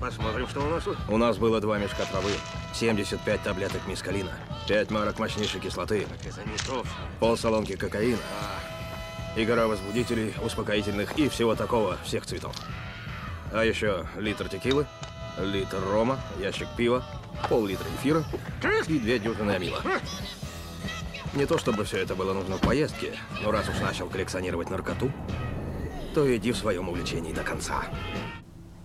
Посмотрим, что у нас тут. У нас было два мешка травы, 75 таблеток мискалина, 5 марок мощнейшей кислоты, метров. полсалонки кокаина, и гора возбудителей, успокоительных и всего такого, всех цветов. А еще литр текилы, литр рома, ящик пива, пол-литра эфира и две дюжины амила. Не то чтобы все это было нужно в поездке, но раз уж начал коллекционировать наркоту, то иди в своем увлечении до конца.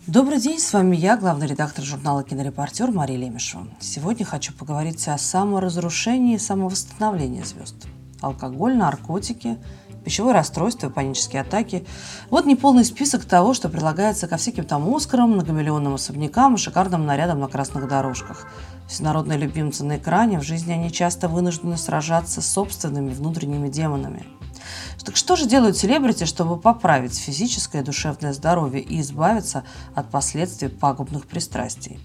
Добрый день, с вами я, главный редактор журнала «Кинорепортер» Мария Лемешева. Сегодня хочу поговорить о саморазрушении и самовосстановлении звезд. Алкоголь, наркотики, пищевое расстройство панические атаки. Вот неполный список того, что прилагается ко всяким там Оскарам, многомиллионным особнякам и шикарным нарядам на красных дорожках. Всенародные любимцы на экране, в жизни они часто вынуждены сражаться с собственными внутренними демонами. Так что же делают селебрити, чтобы поправить физическое и душевное здоровье и избавиться от последствий пагубных пристрастий?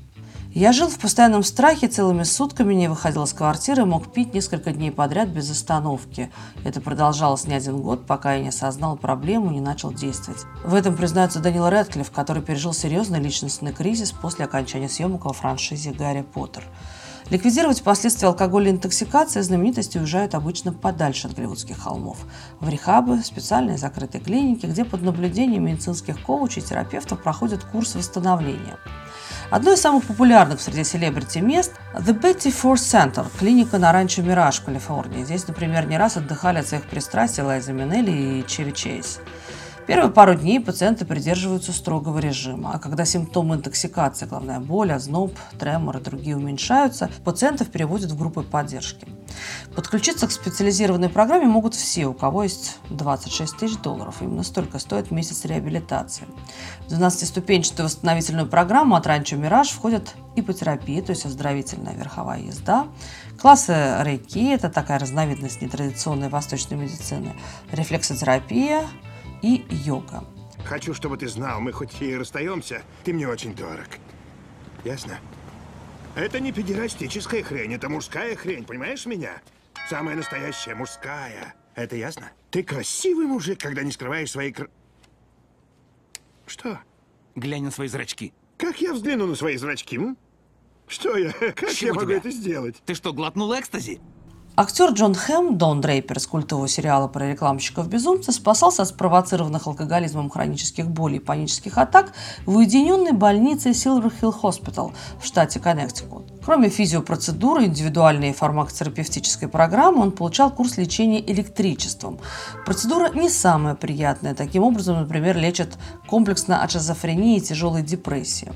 Я жил в постоянном страхе, целыми сутками не выходил из квартиры, мог пить несколько дней подряд без остановки. Это продолжалось не один год, пока я не осознал проблему и не начал действовать. В этом признается Данил Рэдклифф, который пережил серьезный личностный кризис после окончания съемок во франшизе «Гарри Поттер». Ликвидировать последствия алкогольной интоксикации знаменитости уезжают обычно подальше от голливудских холмов. В рехабы, специальные закрытые клиники, где под наблюдением медицинских коучей и терапевтов проходят курс восстановления. Одно из самых популярных среди селебрити мест – The Betty Ford Center, клиника на ранчо Мираж в Калифорнии. Здесь, например, не раз отдыхали от своих пристрастий Лайза Минелли и Чеви Чейз. Первые пару дней пациенты придерживаются строгого режима, а когда симптомы интоксикации, главная боль, озноб, тремор и другие уменьшаются, пациентов переводят в группы поддержки. Подключиться к специализированной программе могут все, у кого есть 26 тысяч долларов. Именно столько стоит месяц реабилитации. В 12-ступенчатую восстановительную программу от Ранчо Мираж входят ипотерапия, то есть оздоровительная верховая езда, классы рейки, это такая разновидность нетрадиционной восточной медицины, рефлексотерапия, и йога. Хочу, чтобы ты знал, мы хоть и расстаемся, ты мне очень дорог. Ясно? Это не педерастическая хрень, это мужская хрень, понимаешь меня? Самая настоящая мужская. Это ясно? Ты красивый мужик, когда не скрываешь свои кр... Что? Глянь на свои зрачки. Как я взгляну на свои зрачки, м? Что я? Как Чего я могу тебя? это сделать? Ты что, глотнул экстази? Актер Джон Хэм, Дон Дрейпер из культового сериала про рекламщиков безумца, спасался от спровоцированных алкоголизмом хронических болей и панических атак в уединенной больнице Silver Hill Hospital в штате Коннектикут. Кроме физиопроцедуры, индивидуальной фармакотерапевтической программы, он получал курс лечения электричеством. Процедура не самая приятная. Таким образом, например, лечат комплексно от шизофрении и тяжелой депрессии.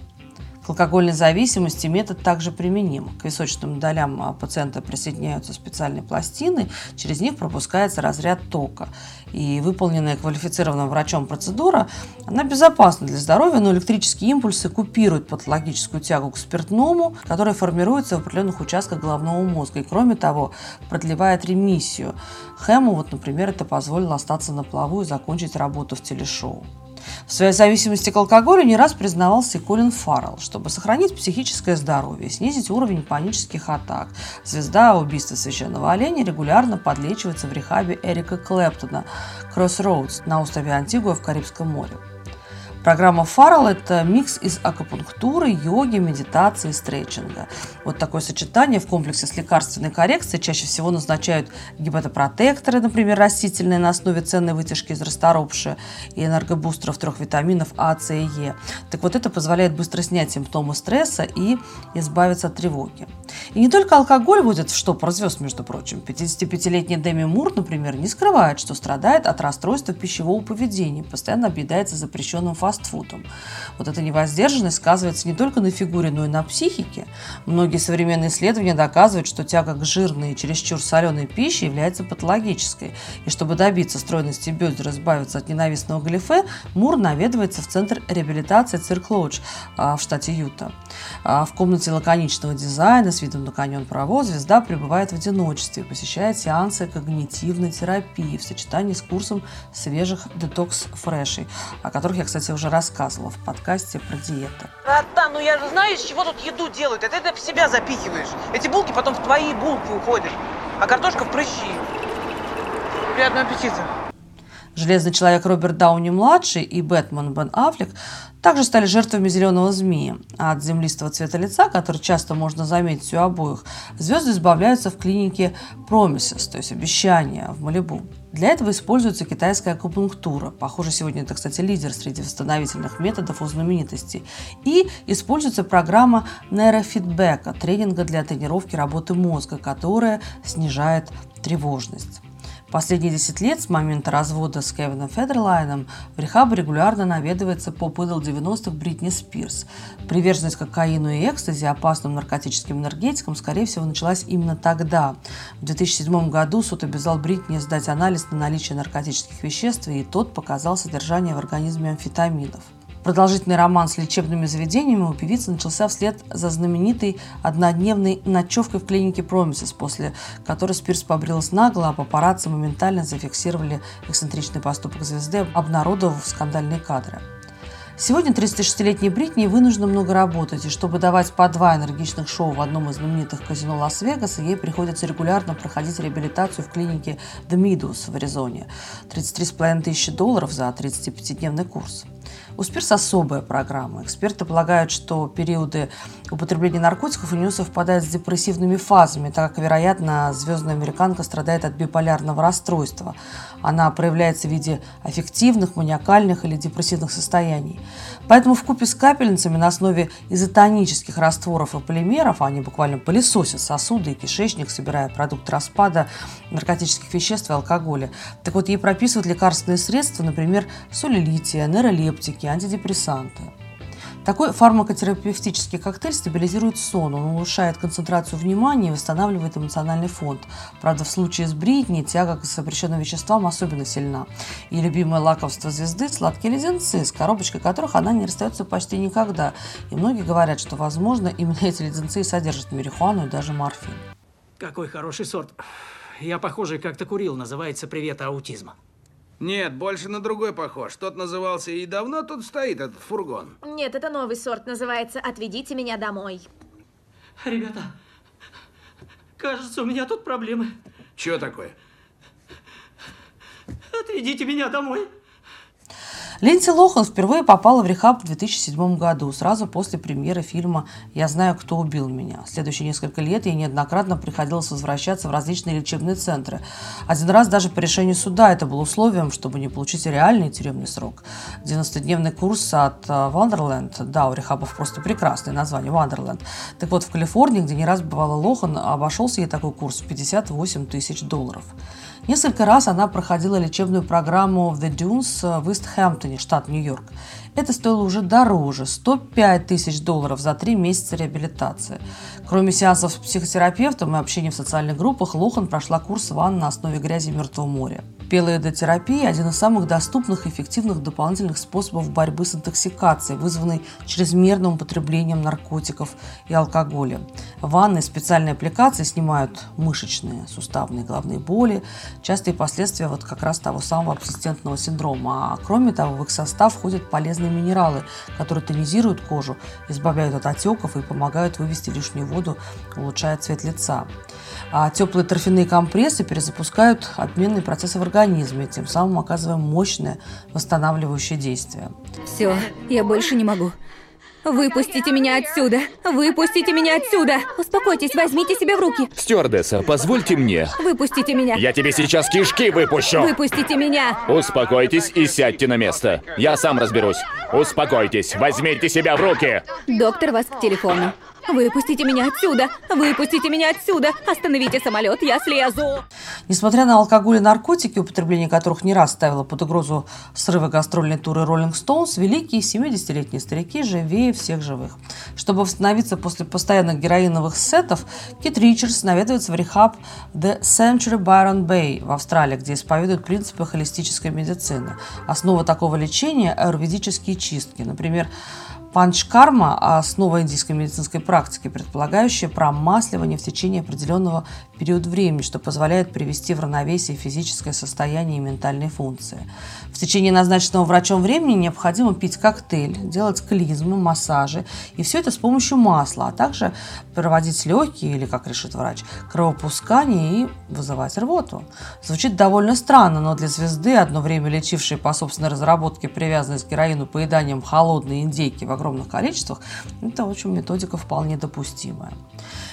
К алкогольной зависимости метод также применим. К височным долям а, пациента присоединяются специальные пластины, через них пропускается разряд тока. И выполненная квалифицированным врачом процедура, она безопасна для здоровья, но электрические импульсы купируют патологическую тягу к спиртному, которая формируется в определенных участках головного мозга. И кроме того, продлевает ремиссию. Хэму, вот, например, это позволило остаться на плаву и закончить работу в телешоу. В своей зависимости к алкоголю не раз признавался и Колин Фаррелл. Чтобы сохранить психическое здоровье, снизить уровень панических атак, звезда убийства священного оленя регулярно подлечивается в рехабе Эрика Клэптона «Кроссроудс» на острове Антигуа в Карибском море. Программа Фаррелл – это микс из акупунктуры, йоги, медитации и стретчинга. Вот такое сочетание в комплексе с лекарственной коррекцией чаще всего назначают гепатопротекторы, например, растительные на основе ценной вытяжки из расторопши и энергобустеров трех витаминов А, С и Е. Так вот это позволяет быстро снять симптомы стресса и избавиться от тревоги. И не только алкоголь вводит в штопор звезд, между прочим. 55-летняя Деми Мур, например, не скрывает, что страдает от расстройства пищевого поведения, постоянно объедается запрещенным фастфудом. Вот эта невоздержанность сказывается не только на фигуре, но и на психике. Многие современные исследования доказывают, что тяга к жирной и чересчур соленой пище является патологической. И чтобы добиться стройности бедер и избавиться от ненавистного галифе, Мур наведывается в центр реабилитации Cirque Lodge а, в штате Юта. А, В комнате лаконичного дизайна с видом на каньон-провоз звезда пребывает в одиночестве посещает сеансы когнитивной терапии в сочетании с курсом свежих детокс-фрешей, о которых я, кстати, уже рассказывала в подкасте про диеты. Братан, ну я же знаю, из чего тут еду делают. Это ты в себя запихиваешь. Эти булки потом в твои булки уходят. А картошка в прыщи. Приятного аппетита. Железный человек Роберт Дауни-младший и Бэтмен Бен Аффлек также стали жертвами зеленого змеи. А от землистого цвета лица, который часто можно заметить у обоих, звезды избавляются в клинике Promises, то есть обещания в Малибу. Для этого используется китайская акупунктура. Похоже, сегодня это, кстати, лидер среди восстановительных методов у знаменитостей. И используется программа нейрофидбека, тренинга для тренировки работы мозга, которая снижает тревожность. Последние 10 лет с момента развода с Кевином Федерлайном в рехаб регулярно наведывается поп идол 90-х Бритни Спирс. Приверженность кокаину и экстази, опасным наркотическим энергетикам, скорее всего, началась именно тогда. В 2007 году суд обязал Бритни сдать анализ на наличие наркотических веществ, и тот показал содержание в организме амфетаминов. Продолжительный роман с лечебными заведениями у певицы начался вслед за знаменитой однодневной ночевкой в клинике Промисис, после которой Спирс побрилась нагло, а папарацци моментально зафиксировали эксцентричный поступок звезды, обнародовав скандальные кадры. Сегодня 36-летней Бритни вынуждена много работать, и чтобы давать по два энергичных шоу в одном из знаменитых казино Лас-Вегаса, ей приходится регулярно проходить реабилитацию в клинике The Meadows в Аризоне. 33,5 тысячи долларов за 35-дневный курс. У Спирс особая программа. Эксперты полагают, что периоды употребления наркотиков у нее совпадают с депрессивными фазами, так как, вероятно, звездная американка страдает от биполярного расстройства. Она проявляется в виде аффективных, маниакальных или депрессивных состояний. Поэтому в купе с капельницами на основе изотонических растворов и полимеров, они буквально пылесосят сосуды и кишечник, собирая продукты распада наркотических веществ и алкоголя. Так вот, ей прописывают лекарственные средства, например, соли лития, нейролептики, антидепрессанты. Такой фармакотерапевтический коктейль стабилизирует сон, он улучшает концентрацию внимания и восстанавливает эмоциональный фонд. Правда, в случае с Бритни тяга к запрещенным веществам особенно сильна. И любимое лакомство звезды – сладкие леденцы, с коробочкой которых она не расстается почти никогда. И многие говорят, что, возможно, именно эти леденцы содержат марихуану и даже морфин. Какой хороший сорт. Я, похоже, как-то курил. Называется «Привет аутизма». Нет, больше на другой похож. Тот назывался и давно тут стоит этот фургон. Нет, это новый сорт, называется «Отведите меня домой». Ребята, кажется, у меня тут проблемы. Чё такое? Отведите меня домой. Линдси Лохан впервые попала в рехаб в 2007 году, сразу после премьеры фильма «Я знаю, кто убил меня». Следующие несколько лет ей неоднократно приходилось возвращаться в различные лечебные центры. Один раз даже по решению суда это было условием, чтобы не получить реальный тюремный срок. 90-дневный курс от Wonderland, да, у рехабов просто прекрасное название Wonderland. Так вот, в Калифорнии, где не раз бывала Лохан, обошелся ей такой курс в 58 тысяч долларов. Несколько раз она проходила лечебную программу в The Dunes в Истхэмптоне, штат Нью-Йорк. Это стоило уже дороже – 105 тысяч долларов за три месяца реабилитации. Кроме сеансов с психотерапевтом и общения в социальных группах, Лохан прошла курс ванн на основе грязи Мертвого моря. Пелоидотерапия – один из самых доступных и эффективных дополнительных способов борьбы с интоксикацией, вызванной чрезмерным употреблением наркотиков и алкоголя. Ванны и специальные аппликации снимают мышечные, суставные головные боли, частые последствия вот как раз того самого абсистентного синдрома. А кроме того, в их состав входят полезные минералы, которые тонизируют кожу, избавляют от отеков и помогают вывести лишнюю воду, улучшая цвет лица. А теплые торфяные компрессы перезапускают обменные процессы в организме, тем самым оказывая мощное восстанавливающее действие. Все, я больше не могу. Выпустите меня отсюда! Выпустите меня отсюда! Успокойтесь, возьмите себя в руки! Стюардесса, позвольте мне. Выпустите меня! Я тебе сейчас кишки выпущу. Выпустите меня! Успокойтесь и сядьте на место. Я сам разберусь. Успокойтесь, возьмите себя в руки. Доктор вас к телефону. Выпустите меня отсюда! Выпустите меня отсюда! Остановите самолет, я слезу! Несмотря на алкоголь и наркотики, употребление которых не раз ставило под угрозу срывы гастрольной туры Rolling Stones, великие 70-летние старики живее всех живых. Чтобы восстановиться после постоянных героиновых сетов, Кит Ричардс наведывается в рехаб The Century Byron Bay в Австралии, где исповедуют принципы холистической медицины. Основа такого лечения – аюрведические чистки. Например, Панчкарма – основа индийской медицинской практики, предполагающая промасливание в течение определенного период времени, что позволяет привести в равновесие физическое состояние и ментальные функции. В течение назначенного врачом времени необходимо пить коктейль, делать клизмы, массажи, и все это с помощью масла, а также проводить легкие, или, как решит врач, кровопускание и вызывать рвоту. Звучит довольно странно, но для звезды, одно время лечившей по собственной разработке привязанность к героину поеданием холодной индейки в огромных количествах, это, в общем, методика вполне допустимая.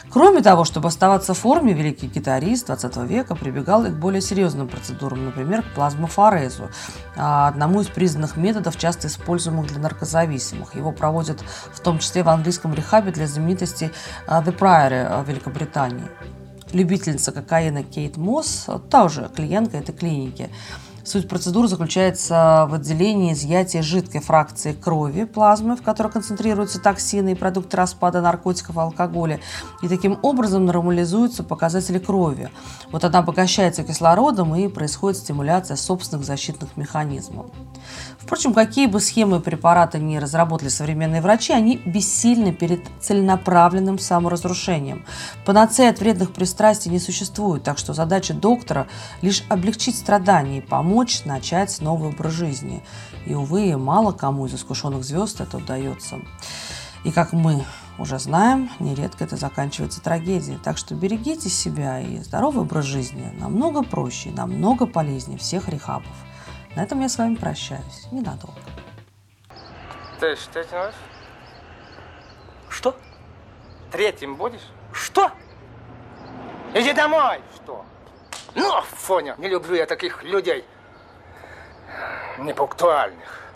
Кроме того, чтобы оставаться в форме, великий гитарист 20 века прибегал и к более серьезным процедурам, например, к плазмофорезу, а, одному из признанных методов, часто используемых для наркозависимых. Его проводят в том числе в английском рехабе для знаменитости а, The Priory в Великобритании. Любительница кокаина Кейт Мосс, тоже клиентка этой клиники, Суть процедуры заключается в отделении изъятия жидкой фракции крови, плазмы, в которой концентрируются токсины и продукты распада наркотиков и алкоголя. И таким образом нормализуются показатели крови. Вот она обогащается кислородом и происходит стимуляция собственных защитных механизмов. Впрочем, какие бы схемы и препараты ни разработали современные врачи, они бессильны перед целенаправленным саморазрушением. Панацеи от вредных пристрастий не существует, так что задача доктора лишь облегчить страдания и помочь начать новый образ жизни. И, увы, мало кому из искушенных звезд это удается. И как мы уже знаем, нередко это заканчивается трагедией. Так что берегите себя, и здоровый образ жизни намного проще, намного полезнее всех рехабов. На этом я с вами прощаюсь. Ненадолго. Ты что делаешь? Что? Третьим будешь? Что? Иди домой! Что? Ну, Фоня, не люблю я таких людей. Непунктуальных.